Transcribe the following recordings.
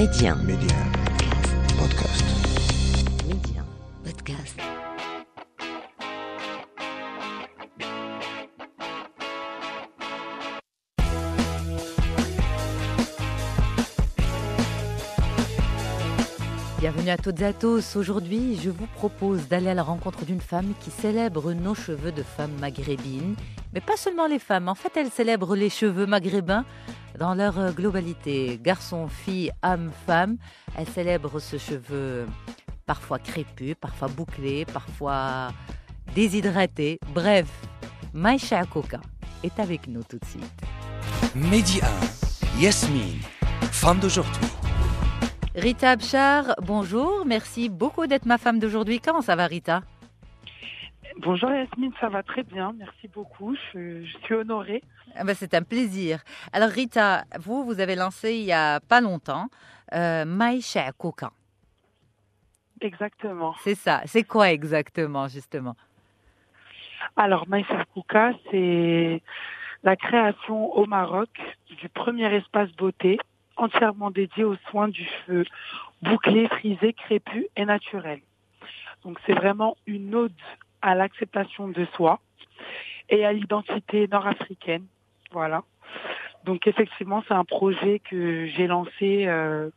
Média. Média. Podcast. Média. Podcast. Bienvenue à toutes et à tous. Aujourd'hui, je vous propose d'aller à la rencontre d'une femme qui célèbre nos cheveux de femme maghrébine. Mais pas seulement les femmes, en fait, elle célèbre les cheveux maghrébins dans leur euh, globalité. Garçon, fille, homme, femme. Elle célèbre ce cheveu parfois crépus, parfois bouclé, parfois déshydraté. Bref, Maïcha Koka est avec nous tout de suite. Mehdi 1, Yasmine, femme d'aujourd'hui. Rita Abchar, bonjour. Merci beaucoup d'être ma femme d'aujourd'hui. Comment ça va, Rita? Bonjour Yasmine, ça va très bien, merci beaucoup, je, je suis honorée. Ah ben, C'est un plaisir. Alors, Rita, vous, vous avez lancé il y a pas longtemps euh, Maïcha Koka. Exactement. C'est ça. C'est quoi exactement, justement? Alors Maïsa Kouka, c'est la création au Maroc du premier espace beauté entièrement dédié aux soins du cheveu bouclé, frisé, crépus et naturel. Donc c'est vraiment une ode à l'acceptation de soi et à l'identité nord-africaine. Voilà. Donc effectivement, c'est un projet que j'ai lancé euh,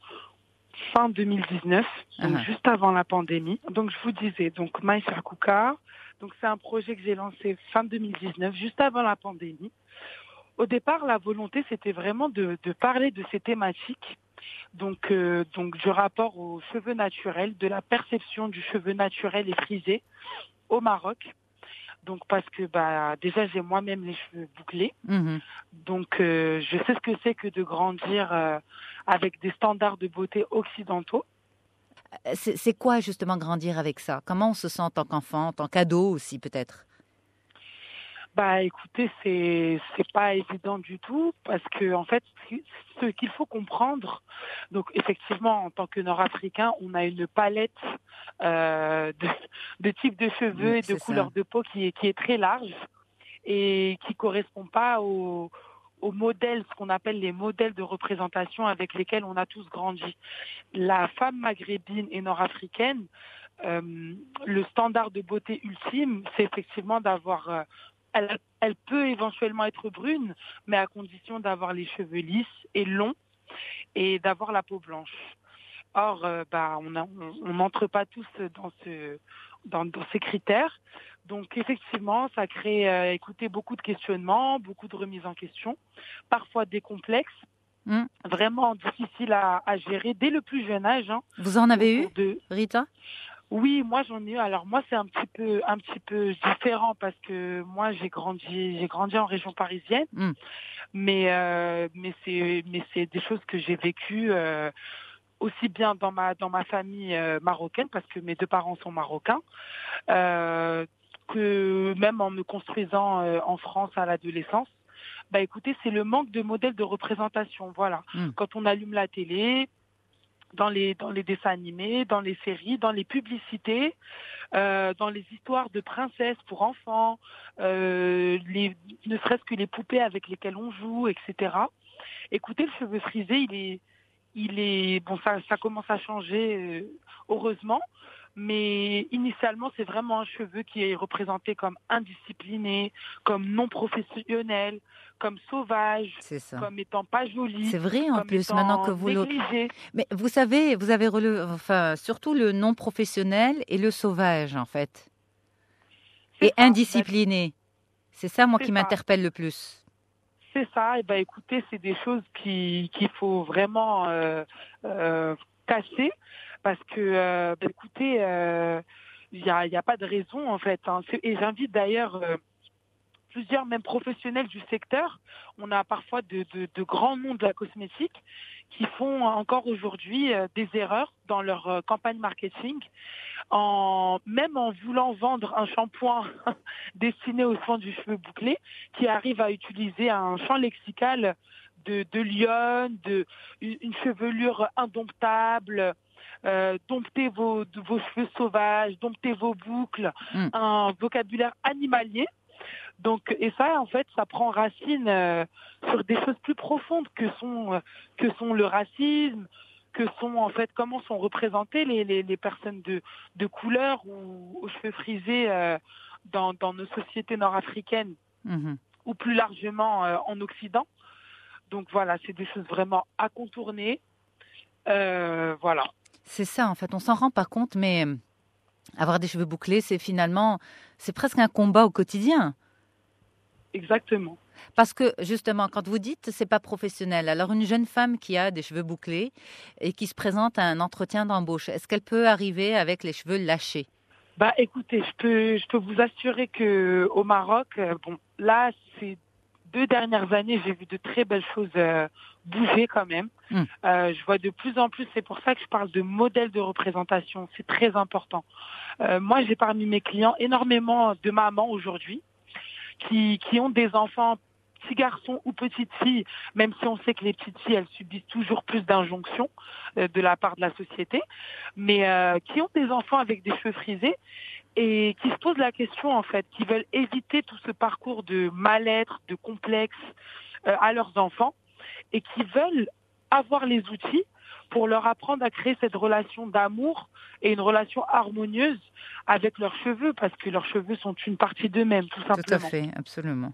fin 2019, donc Ah. juste avant la pandémie. Donc je vous disais, donc Maïsa Kouka, donc c'est un projet que j'ai lancé fin 2019, juste avant la pandémie. Au départ, la volonté, c'était vraiment de, de parler de ces thématiques, donc, euh, donc du rapport aux cheveux naturels, de la perception du cheveu naturel et frisé au Maroc. Donc parce que bah déjà j'ai moi-même les cheveux bouclés, Mhm. donc euh, je sais ce que c'est que de grandir euh, avec des standards de beauté occidentaux. Euh, C'est c'est quoi, justement, grandir avec ça? Comment on se sent en tant qu'enfant, en tant qu'ado aussi, peut-être? Bah écoutez, c'est c'est pas évident du tout parce que en fait, ce qu'il faut comprendre, donc effectivement en tant que Nord-Africain, on a une palette euh, de, de types de cheveux et de ça. couleurs de peau qui est qui est très large et qui correspond pas au aux modèles, ce qu'on appelle les modèles de représentation avec lesquels on a tous grandi. La femme maghrébine et nord-africaine, euh, le standard de beauté ultime, c'est effectivement d'avoir euh, elle, elle peut éventuellement être brune, mais à condition d'avoir les cheveux lisses et longs et d'avoir la peau blanche. Or, euh, bah, on n'entre pas tous dans, ce, dans, dans ces critères. Donc, effectivement, ça crée, euh, écoutez, beaucoup de questionnements, beaucoup de remises en question, parfois des complexes, Hmm. vraiment difficiles à, à gérer dès le plus jeune âge. hein, Vous en avez eu, de, Rita? Oui, moi j'en ai eu. Alors moi c'est un petit peu un petit peu différent parce que moi j'ai grandi j'ai grandi en région parisienne, Mm. mais euh, mais c'est mais c'est des choses que j'ai vécues euh, aussi bien dans ma dans ma famille euh, marocaine parce que mes deux parents sont marocains euh, que même en me construisant euh, en France à l'adolescence. Bah écoutez, c'est le manque de modèles de représentation. Voilà. Mm. Quand on allume la télé, dans les dans les dessins animés, dans les séries, dans les publicités, euh, dans les histoires de princesses pour enfants, euh, les, ne serait-ce que les poupées avec lesquelles on joue, etc. Écoutez, le cheveu frisé, il est il est bon ça ça commence à changer euh, heureusement. Mais initialement, c'est vraiment un cheveu qui est représenté comme indiscipliné, comme non professionnel, comme sauvage, ça. comme étant pas joli. C'est vrai, en plus, maintenant que vous le... Mais vous savez, vous avez relevé, enfin, surtout le non professionnel et le sauvage, en fait. Et ça. indiscipliné. C'est ça, moi, qui m'interpelle le plus. C'est ça. Et ben écoutez, c'est des choses qui qu'il faut vraiment euh, euh, casser parce que euh, ben, écoutez, euh, il y a il y a pas de raison en fait. hein. Et j'invite d'ailleurs euh, plusieurs même professionnels du secteur. On a parfois de, de, de grands noms de la cosmétique qui font encore aujourd'hui euh, des erreurs dans leur euh, campagne marketing, en même en voulant vendre un shampoing destiné aux soins du cheveu bouclé, qui arrive à utiliser un champ lexical de, de lionne, de une chevelure indomptable, euh, dompter vos, vos cheveux sauvages, dompter vos boucles, Mm. un vocabulaire animalier. Donc, et ça, en fait, ça prend racine euh, sur des choses plus profondes que sont, euh, que sont le racisme, que sont en fait comment sont représentées les, les, les personnes de, de couleur ou aux cheveux frisés euh, dans, dans nos sociétés nord-africaines Mhm. ou plus largement euh, en Occident. Donc voilà, c'est des choses vraiment à contourner. Euh, voilà. C'est ça, en fait. On s'en rend pas compte, mais euh, avoir des cheveux bouclés, c'est finalement, c'est presque un combat au quotidien. Exactement. Parce que justement, quand vous dites c'est pas professionnel, alors une jeune femme qui a des cheveux bouclés et qui se présente à un entretien d'embauche, est-ce qu'elle peut arriver avec les cheveux lâchés? Bah écoutez, je peux je peux vous assurer que au Maroc, euh, bon là ces deux dernières années, j'ai vu de très belles choses euh, bouger quand même. Mm. Euh, je vois de plus en plus. C'est pour ça que je parle de modèle de représentation. C'est très important. Euh, moi, j'ai parmi mes clients énormément de mamans aujourd'hui qui qui ont des enfants petits garçons ou petites filles, même si on sait que les petites filles, elles subissent toujours plus d'injonctions euh, de la part de la société, mais euh, qui ont des enfants avec des cheveux frisés et qui se posent la question en fait, qui veulent éviter tout ce parcours de mal-être, de complexe euh, à leurs enfants et qui veulent avoir les outils pour leur apprendre à créer cette relation d'amour et une relation harmonieuse avec leurs cheveux parce que leurs cheveux sont une partie d'eux-mêmes tout simplement. Tout à fait, absolument.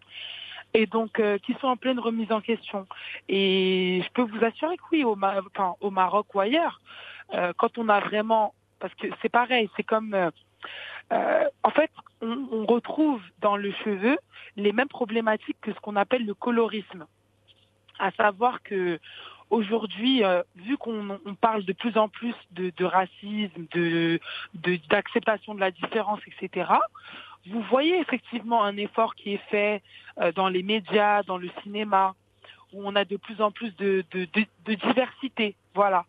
Et donc euh, qui sont en pleine remise en question. Et je peux vous assurer que oui, au, enfin, au Maroc ou ailleurs, euh, quand on a vraiment, parce que c'est pareil, c'est comme, euh, euh, en fait, on, on retrouve dans le cheveu les mêmes problématiques que ce qu'on appelle le colorisme, à savoir que aujourd'hui, euh, vu qu'on on parle de plus en plus de, de racisme, de d'acceptation de, la différence, etc. Vous voyez effectivement un effort qui est fait euh, dans les médias, dans le cinéma, où on a de plus en plus de, de, de, diversité, voilà.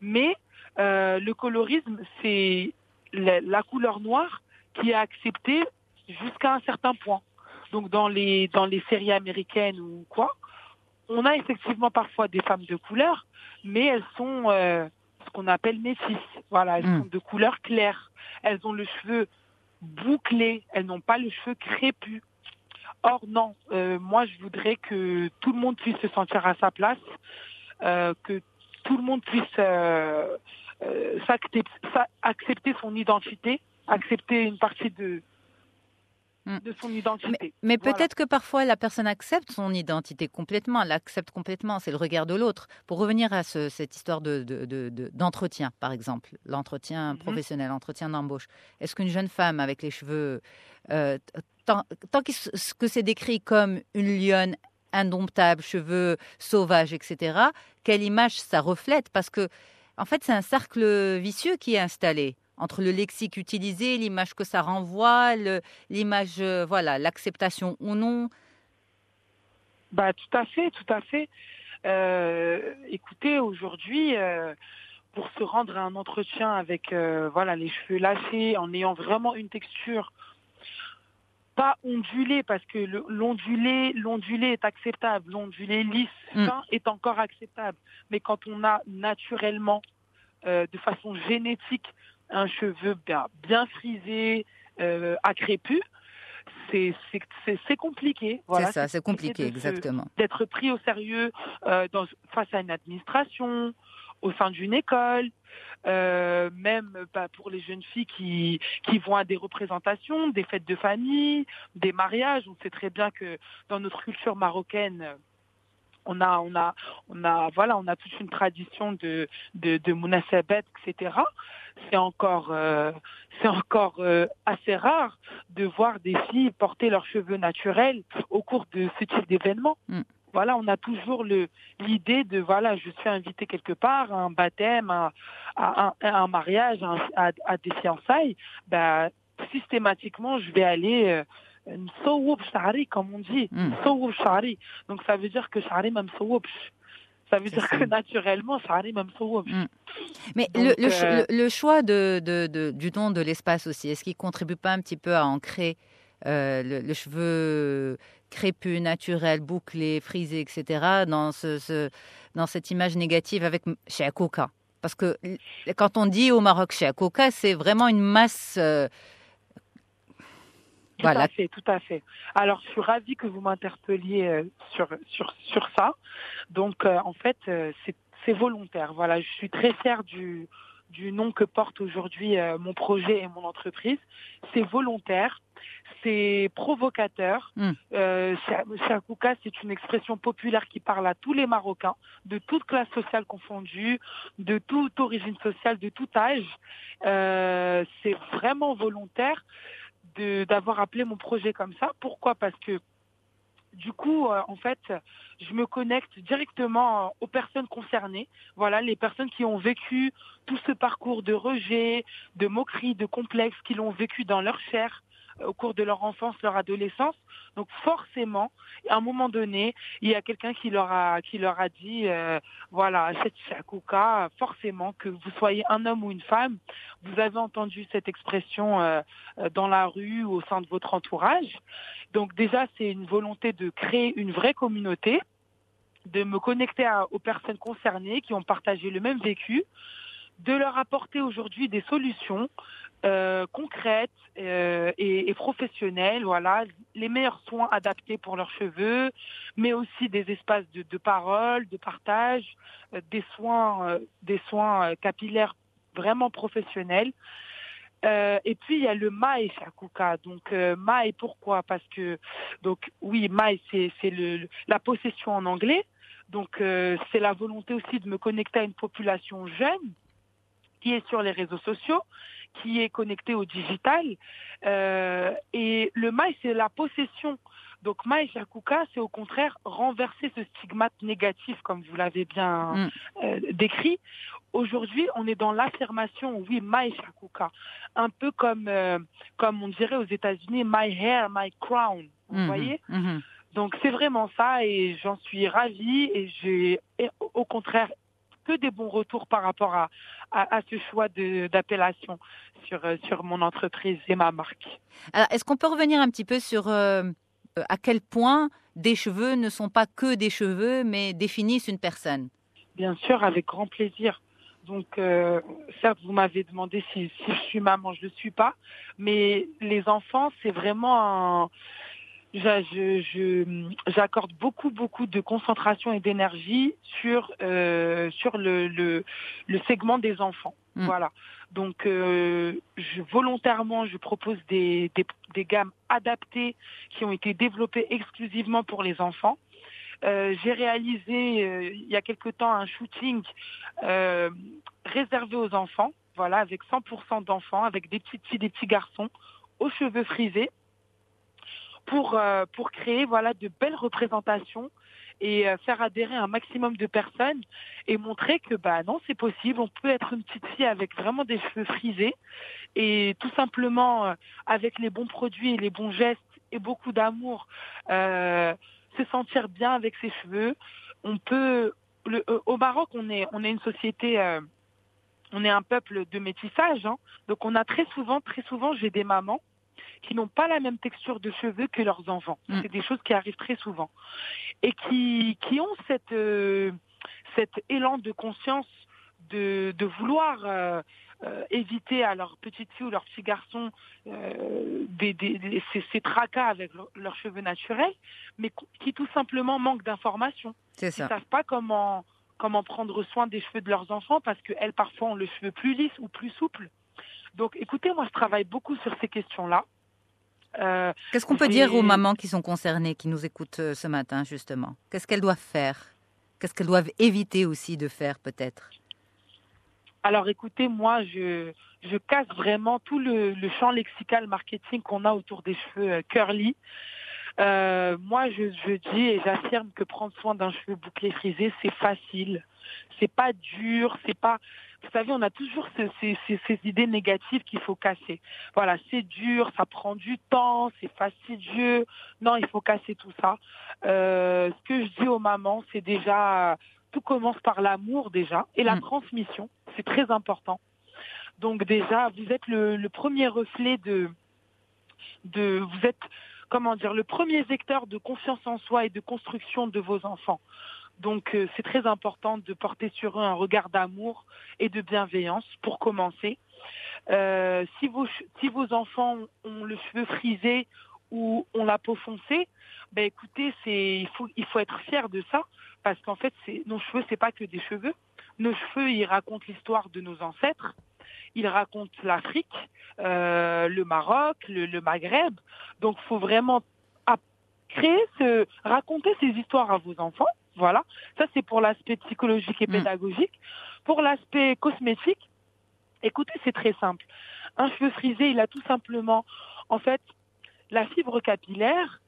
Mais euh, le colorisme, c'est la couleur noire qui est acceptée jusqu'à un certain point. Donc dans les dans les séries américaines ou quoi, on a effectivement parfois des femmes de couleur, mais elles sont euh, ce qu'on appelle métisses. Voilà, elles Mm. sont de couleur claire. Elles ont le cheveu bouclé, elles n'ont pas le cheveu crépus. Or non, euh, moi je voudrais que tout le monde puisse se sentir à sa place, euh, que tout le monde puisse euh, euh, accepter son identité, accepter une partie de Mm. de son identité. Mais Voilà. peut-être que parfois la personne accepte son identité complètement, elle l'accepte complètement, c'est le regard de l'autre. Pour revenir à ce- cette histoire de, de- de- de- d'entretien, par exemple, l'entretien Mhm. professionnel, l'entretien d'embauche, est-ce qu'une jeune femme avec les cheveux, euh, tant, que c'est décrit comme une lionne indomptable, cheveux sauvages, etc., quelle image ça reflète? Parce que, en fait, c'est un cercle vicieux qui est installé entre le lexique utilisé, l'image que ça renvoie, l'image, euh, voilà, l'acceptation ou non. Bah tout à fait, tout à fait. Euh, écoutez, aujourd'hui, euh, pour se rendre à un entretien avec euh, voilà les cheveux lâchés, en ayant vraiment une texture pas ondulée, parce que l'ondulé, l'ondulé est acceptable, l'ondulé lisse, Mm. fin est encore acceptable. Mais quand on a naturellement, de façon génétique, un cheveu bien, bien frisé, euh, à c'est compliqué. Voilà, c'est ça, c'est compliqué, exactement. d'être pris au sérieux euh, dans, face à une administration, au sein d'une école, euh, même bah, pour les jeunes filles qui, qui vont à des représentations, des fêtes de famille, des mariages. On sait très bien que dans notre culture marocaine, on a, on a, on a, voilà, on a toute une tradition de, de, de munasabet, etc. C'est encore, euh, c'est encore euh, assez rare de voir des filles porter leurs cheveux naturels au cours de ce type d'événement. Mm. Voilà, on a toujours le l'idée de voilà, je suis invité quelque part, à un baptême, à, à un, à un mariage, à, des fiançailles, bah, systématiquement, je vais aller euh, comme on dit, Mm. Donc ça veut dire que sha'ri même. Ça veut dire ça. que naturellement, sha'ri même msawwab. Mm. Mais Donc, le, le ch- euh, le- le choix de, de- de- du don de l'espace aussi, est-ce qu'il contribue pas un petit peu à ancrer euh, le, le cheveu crépus, naturel, bouclé, frisé, etc., dans, ce, ce- dans cette image négative avec chez Coca Parce que quand on dit au Maroc chez Coca, c'est vraiment une masse. euh, Tout Voilà. à fait, tout à fait. Alors, je suis ravie que vous m'interpelliez euh, sur, sur, sur ça. Donc, euh, en fait, euh, c'est c'est volontaire. Voilà, je suis très fière du, du nom que porte aujourd'hui euh, mon projet et mon entreprise. C'est volontaire, c'est provocateur. Mm. Euh, Chakouka, c'est une expression populaire qui parle à tous les Marocains, de toute classe sociale confondue, de toute origine sociale, de tout âge. Euh, c'est vraiment volontaire d'avoir appelé mon projet comme ça. Pourquoi? Parce que du coup, euh, en fait, je me connecte directement aux personnes concernées. Voilà, les personnes qui ont vécu tout ce parcours de rejet, de moquerie, de complexe, qui l'ont vécu dans leur chair euh, au cours de leur enfance, leur adolescence. Donc forcément, à un moment donné, il y a quelqu'un qui leur a qui leur a dit, euh, voilà, cette chakouka, forcément que vous soyez un homme ou une femme, vous avez entendu cette expression euh, euh, dans la rue ou au sein de votre entourage. Donc déjà, c'est une volonté de créer une vraie communauté, de me connecter à- aux personnes concernées qui ont partagé le même vécu, de leur apporter aujourd'hui des solutions euh, concrètes euh, et, et professionnelles, voilà, les meilleurs soins adaptés pour leurs cheveux, mais aussi des espaces de, de parole, de partage, euh, des soins, euh, des soins euh, capillaires vraiment professionnels. Euh, et puis il y a le Mai Shakuka. Donc euh, Mai pourquoi? Parce que donc oui Mai c'est c'est le- la possession en anglais. Donc euh, c'est la volonté aussi de me connecter à une population jeune qui est sur les réseaux sociaux, qui est connectée au digital. Euh, et le Mai c'est la possession. Donc Mai Shakuka c'est au contraire renverser ce stigmate négatif comme vous l'avez bien Mm. euh, décrit. Aujourd'hui, on est dans l'affirmation, oui, my shakuka, un peu comme euh, comme on dirait aux États-Unis, my hair, my crown. Vous Mhm, voyez? Mhm. Donc c'est vraiment ça, et j'en suis ravie, et j'ai au contraire que des bons retours par rapport à à, à ce choix d'appellation sur euh, sur mon entreprise et ma marque. Alors, est-ce qu'on peut revenir un petit peu sur euh, à quel point des cheveux ne sont pas que des cheveux, mais définissent une personne? Bien sûr, avec grand plaisir. Donc, euh, certes, vous m'avez demandé si, si je suis maman, je ne le suis pas, mais les enfants, c'est vraiment un... j'a- je- je- J'accorde beaucoup, beaucoup de concentration et d'énergie sur euh, sur le, le, le segment des enfants. Mm. Voilà. Donc, euh, je, volontairement, je propose des, des, des gammes adaptées qui ont été développées exclusivement pour les enfants. Euh, j'ai réalisé il y a quelque temps un shooting réservé aux enfants, voilà, avec 100% d'enfants, avec des petites filles, des petits garçons, aux cheveux frisés, pour euh, pour créer voilà de belles représentations et euh, faire adhérer un maximum de personnes et montrer que bah non c'est possible, on peut être une petite fille avec vraiment des cheveux frisés et tout simplement euh, avec les bons produits et les bons gestes et beaucoup d'amour. Euh, se sentir bien avec ses cheveux. On peut, le, euh, au Maroc, on est, on est une société, euh, on est un peuple de métissage, hein. donc on a très souvent, très souvent, j'ai des mamans qui n'ont pas la même texture de cheveux que leurs enfants. Mm. C'est des choses qui arrivent très souvent et qui, qui ont cette, euh, cet élan de conscience de, de vouloir euh, euh, éviter à leurs petites filles ou leurs petits garçons euh, des, des, des- ces, ces tracas avec leur- leurs cheveux naturels, mais qui tout simplement manquent d'informations. Ils ne savent pas comment, comment prendre soin des cheveux de leurs enfants parce qu'elles, parfois, ont le cheveu plus lisse ou plus souple. Donc, écoutez, moi, je travaille beaucoup sur ces questions-là. Euh, Qu'est-ce qu'on peut dire aux mamans qui sont concernées, qui nous écoutent euh, ce matin, justement? Qu'est-ce qu'elles doivent faire? Qu'est-ce qu'elles doivent éviter aussi de faire, peut-être? Alors écoutez, moi, je, je casse vraiment tout le, le champ lexical marketing qu'on a autour des cheveux euh, curly. Euh, moi, je, je dis et j'affirme que prendre soin d'un cheveu bouclé frisé, c'est facile. C'est pas dur, c'est pas. Vous savez, on a toujours ce- ces, ces, ces idées négatives qu'il faut casser. Voilà, c'est dur, ça prend du temps, c'est fastidieux. Non, il faut casser tout ça. Euh, ce que je dis aux mamans, c'est déjà tout commence par l'amour déjà et la Mm. transmission. C'est très important. Donc déjà, vous êtes le, le premier reflet de, de, vous êtes, comment dire, le premier vecteur de confiance en soi et de construction de vos enfants. Donc euh, c'est très important de porter sur eux un regard d'amour et de bienveillance pour commencer. Euh, si, vos, si vos enfants ont le cheveu frisé ou ont la peau foncée, ben écoutez, c'est il faut il faut être fier de ça parce qu'en fait c'est nos cheveux c'est pas que des cheveux, Nos cheveux, ils racontent l'histoire de nos ancêtres. Ils racontent l'Afrique, euh, le Maroc, le, le Maghreb. Donc, faut vraiment créer ce, raconter ces histoires à vos enfants. Voilà. Ça, c'est pour l'aspect psychologique et Mm. pédagogique. Pour l'aspect cosmétique, écoutez, c'est très simple. Un cheveu frisé, il a tout simplement, en fait, la fibre capillaire,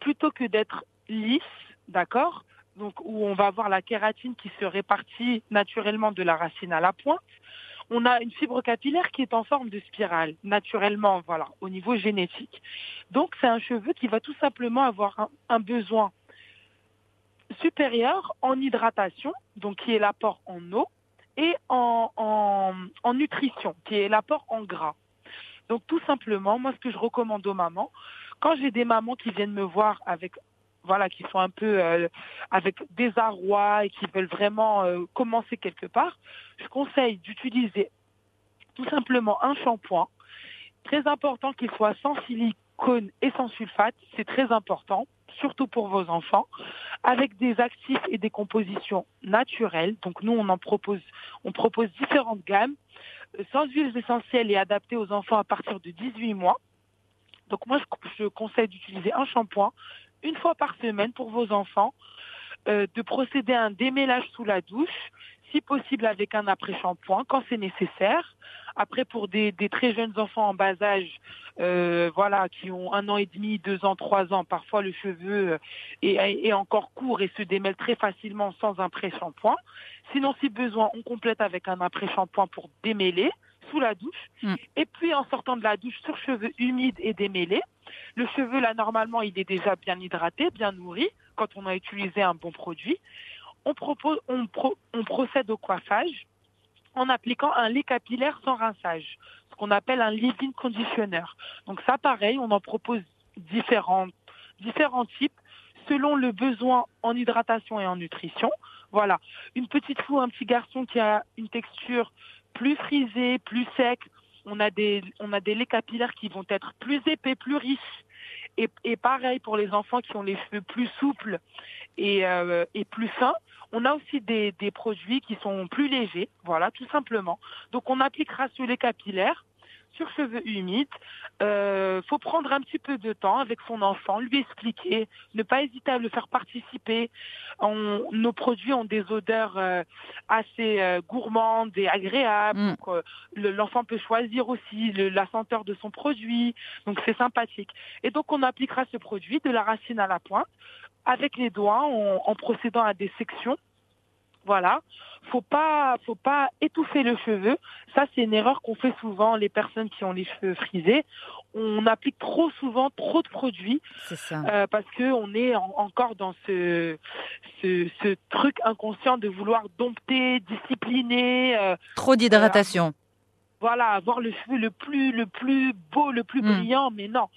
plutôt que d'être lisse, d'accord? Donc, où on va avoir la kératine qui se répartit naturellement de la racine à la pointe, on a une fibre capillaire qui est en forme de spirale, naturellement, voilà, au niveau génétique. Donc, c'est un cheveu qui va tout simplement avoir un, un besoin supérieur en hydratation, donc qui est l'apport en eau, et en, en, en nutrition, qui est l'apport en gras. Donc tout simplement, moi ce que je recommande aux mamans, quand j'ai des mamans qui viennent me voir avec voilà, qui sont un peu euh, avec désarroi et qui veulent vraiment euh, commencer quelque part, je conseille d'utiliser tout simplement un shampoing. Très important qu'il soit sans silicone et sans sulfate, c'est très important, surtout pour vos enfants, avec des actifs et des compositions naturelles. Donc nous, on en propose, on propose différentes gammes, euh, sans huiles essentielles et adaptées aux enfants à partir de 18 mois. Donc moi, je, conseille d'utiliser un shampoing une fois par semaine pour vos enfants, euh, de procéder à un démêlage sous la douche, si possible avec un après-shampoing quand c'est nécessaire. Après, pour des, des, très jeunes enfants en bas âge, euh, voilà, qui ont un an et demi, deux ans, trois ans, parfois le cheveu est, est encore court et se démêle très facilement sans un pré-shampoing. Sinon, si besoin, on complète avec un après-shampoing pour démêler sous la douche. Mm. Et puis, en sortant de la douche, sur cheveux humides et démêlés. Le cheveu, là, normalement, il est déjà bien hydraté, bien nourri, quand on a utilisé un bon produit. On, propose, on, pro, on procède au coiffage en appliquant un lait capillaire sans rinçage, ce qu'on appelle un leave-in conditioner. Donc ça, pareil, on en propose différents, différents types selon le besoin en hydratation et en nutrition. Voilà, une petite fille, un petit garçon qui a une texture plus frisée, plus sec. On a des, on a des laits capillaires qui vont être plus épais, plus riches. Et, pareil pour les enfants qui ont les cheveux plus souples et, euh, plus fins. On a aussi des, des produits qui sont plus légers, voilà, tout simplement. Donc on appliquera ce lait capillaire sur cheveux humides. Euh, faut prendre un petit peu de temps avec son enfant, lui expliquer, ne pas hésiter à le faire participer. On, nos produits ont des odeurs euh, assez euh, gourmandes et agréables. Mm. Donc, euh, le- l'enfant peut choisir aussi le- la senteur de son produit. Donc c'est sympathique. Et donc on appliquera ce produit de la racine à la pointe avec les doigts en, en procédant à des sections. Voilà, faut pas, faut pas étouffer le cheveu. Ça, c'est une erreur qu'on fait souvent les personnes qui ont les cheveux frisés. On applique trop souvent trop de produits ça. euh, parce que on est en- encore dans ce, ce, ce truc inconscient de vouloir dompter, discipliner. euh, Trop d'hydratation. voilà, avoir le cheveu le plus, le plus beau, le plus Mm. brillant, mais non.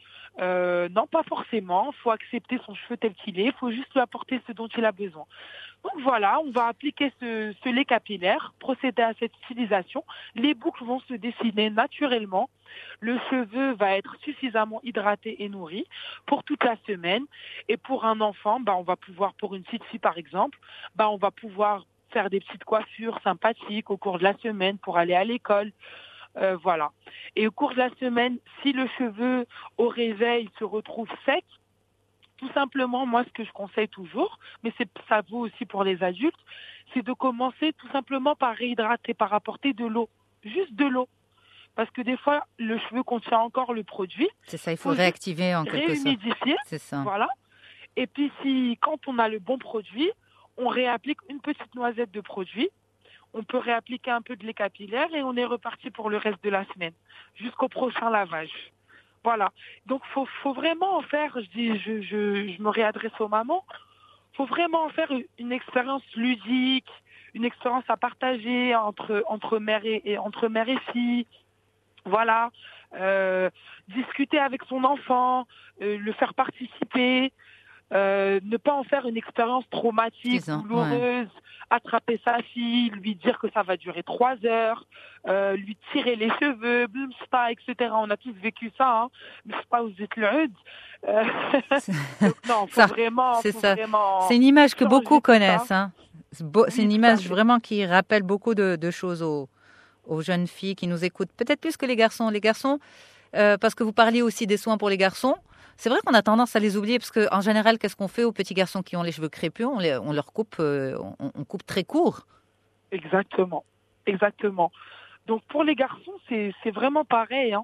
Euh, non, pas forcément. faut accepter son cheveu tel qu'il est. Il faut juste lui apporter ce dont il a besoin. Donc voilà, on va appliquer ce, ce lait capillaire, procéder à cette stylisation. Les boucles vont se dessiner naturellement. Le cheveu va être suffisamment hydraté et nourri pour toute la semaine. Et pour un enfant, bah, on va pouvoir, pour une petite fille par exemple, bah, on va pouvoir faire des petites coiffures sympathiques au cours de la semaine pour aller à l'école. Euh, voilà. Et au cours de la semaine, si le cheveu au réveil se retrouve sec, tout simplement, moi, ce que je conseille toujours, mais c'est, ça vaut aussi pour les adultes, c'est de commencer tout simplement par réhydrater, par apporter de l'eau. Juste de l'eau. Parce que des fois, le cheveu contient encore le produit. C'est ça, il faut réactiver en quelque sorte. Réhumidifier, C'est ça. voilà. Et puis, si, quand on a le bon produit, on réapplique une petite noisette de produit. On peut réappliquer un peu de lait capillaire et on est reparti pour le reste de la semaine, jusqu'au prochain lavage. Voilà. Donc, faut, faut vraiment en faire, je dis, je, je, je me réadresse aux mamans, faut vraiment en faire une expérience ludique, une expérience à partager entre, entre mère et, et- entre mère et fille. Voilà. Euh, discuter avec son enfant, euh, le faire participer, euh, ne pas en faire une expérience traumatique, ça, douloureuse, attraper sa fille, lui dire que ça va durer trois heures, euh, lui tirer les cheveux, blimsta, etc. On a tous vécu ça, hein. Blimsta, vous êtes le non, faut Ça, vraiment, c'est ça. vraiment C'est une image que beaucoup connaissent. hein. C'est une image vraiment qui rappelle beaucoup de, de choses aux, aux jeunes filles qui nous écoutent. Peut-être plus que les garçons. Les garçons, euh, parce que vous parliez aussi des soins pour les garçons. C'est vrai qu'on a tendance à les oublier parce qu'en général, qu'est-ce qu'on fait aux petits garçons qui ont les cheveux crépus? On, les- on leur coupe, euh, on, on coupe très court. Exactement, exactement. Donc pour les garçons, c'est vraiment pareil. Hein.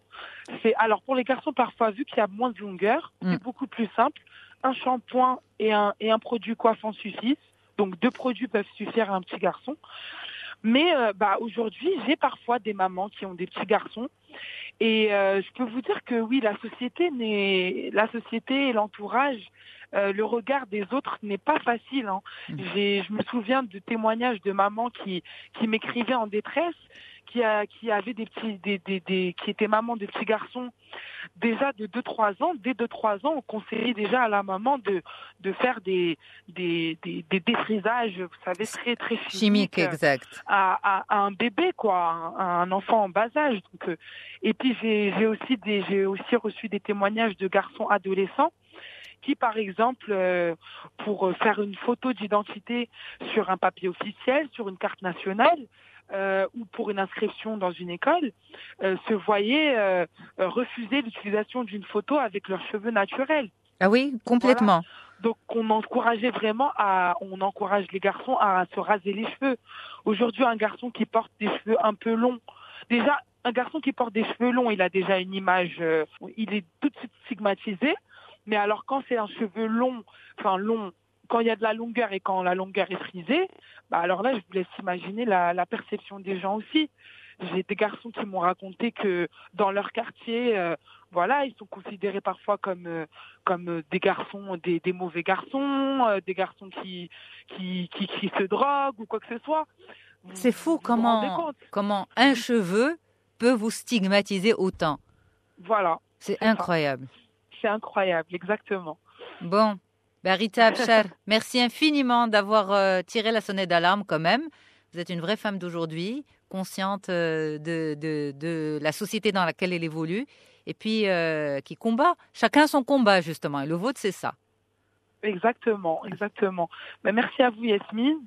C'est alors pour les garçons parfois vu qu'il y a moins de longueur, Mm. c'est beaucoup plus simple. Un shampoing et un et un produit coiffant suffisent. Donc deux produits peuvent suffire à un petit garçon. Mais euh, bah aujourd'hui, j'ai parfois des mamans qui ont des petits garçons et euh, je peux vous dire que oui, la société n'est la société et l'entourage euh, le regard des autres n'est pas facile. Hein. Mm. J'ai, je me souviens de témoignages de mamans qui, qui m'écrivaient en détresse, qui, a, qui avaient des petits, des, des, des, qui étaient mamans de petits garçons déjà de 2-3 ans. Dès 2-3 ans, on conseillait déjà à la maman de, de faire des, des, des, des défrisages, vous savez, très, très Chimique, chimiques, euh, exact. à, à, à un bébé quoi, à un enfant en bas âge. Donc, euh, et puis j'ai aussi des j'ai aussi reçu des témoignages de garçons adolescents qui par exemple euh, pour faire une photo d'identité sur un papier officiel, sur une carte nationale euh, ou pour une inscription dans une école, euh, se voyaient euh, euh, refuser l'utilisation d'une photo avec leurs cheveux naturels. Ah oui, complètement. Donc on encourageait vraiment à, on encourage les garçons à se raser les cheveux. Aujourd'hui, un garçon qui porte des cheveux un peu longs, déjà un garçon qui porte des cheveux longs, il a déjà une image, euh, il est tout de suite stigmatisé. Mais alors quand c'est un cheveu long, enfin long, quand il y a de la longueur et quand la longueur est frisée, bah alors là je vous laisse imaginer la, la perception des gens aussi. J'ai des garçons qui m'ont raconté que dans leur quartier, euh, voilà, ils sont considérés parfois comme euh, comme euh, des garçons, des, des mauvais garçons, euh, des garçons qui, qui qui qui se droguent ou quoi que ce soit. C'est fou vous comment, comment un cheveu peut vous stigmatiser autant. Voilà, C'est incroyable. c'est incroyable, exactement. Bon, ben Rita Abchar, merci infiniment d'avoir euh, tiré la sonnette d'alarme quand même. Vous êtes une vraie femme d'aujourd'hui, consciente euh, de, la société dans laquelle elle évolue et puis euh, qui combat. Chacun son combat, justement. Et le vôtre, c'est ça. Exactement, exactement. Ben, merci à vous Yasmine.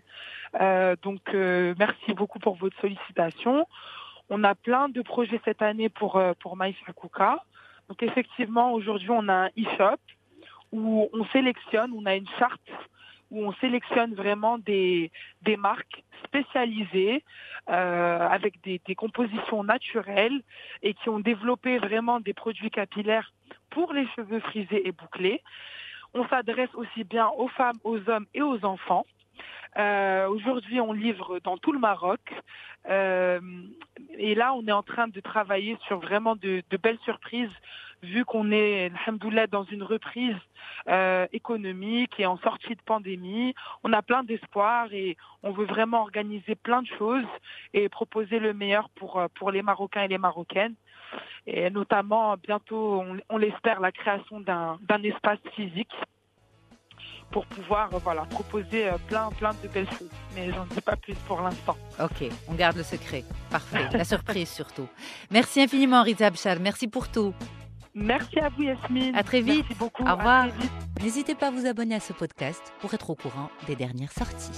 Donc merci beaucoup pour votre sollicitation. On a plein de projets cette année pour pour Maïfa Kuka. Donc effectivement aujourd'hui on a un e-shop où on sélectionne, on a une charte où on sélectionne vraiment des des marques spécialisées euh, avec des, des compositions naturelles et qui ont développé vraiment des produits capillaires pour les cheveux frisés et bouclés. On s'adresse aussi bien aux femmes, aux hommes et aux enfants. Euh, Aujourd'hui, on livre dans tout le Maroc. Euh, et là, on est en train de travailler sur vraiment de, de belles surprises, vu qu'on est, alhamdoulilah, dans une reprise euh, économique et en sortie de pandémie. On a plein d'espoir et on veut vraiment organiser plein de choses et proposer le meilleur pour, euh, pour les Marocains et les Marocaines. Et notamment, bientôt, on, on l'espère, la création d'un espace physique pour pouvoir euh, voilà, proposer euh, plein, plein de belles choses. Mais j'en dis pas plus pour l'instant. Ok, on garde le secret. Parfait. La surprise surtout. Merci infiniment, Rita Abchar. Merci pour tout. Merci à vous, Yasmine. À très vite. Merci beaucoup. Au À revoir. N'hésitez pas à vous abonner à ce podcast pour être au courant des dernières sorties.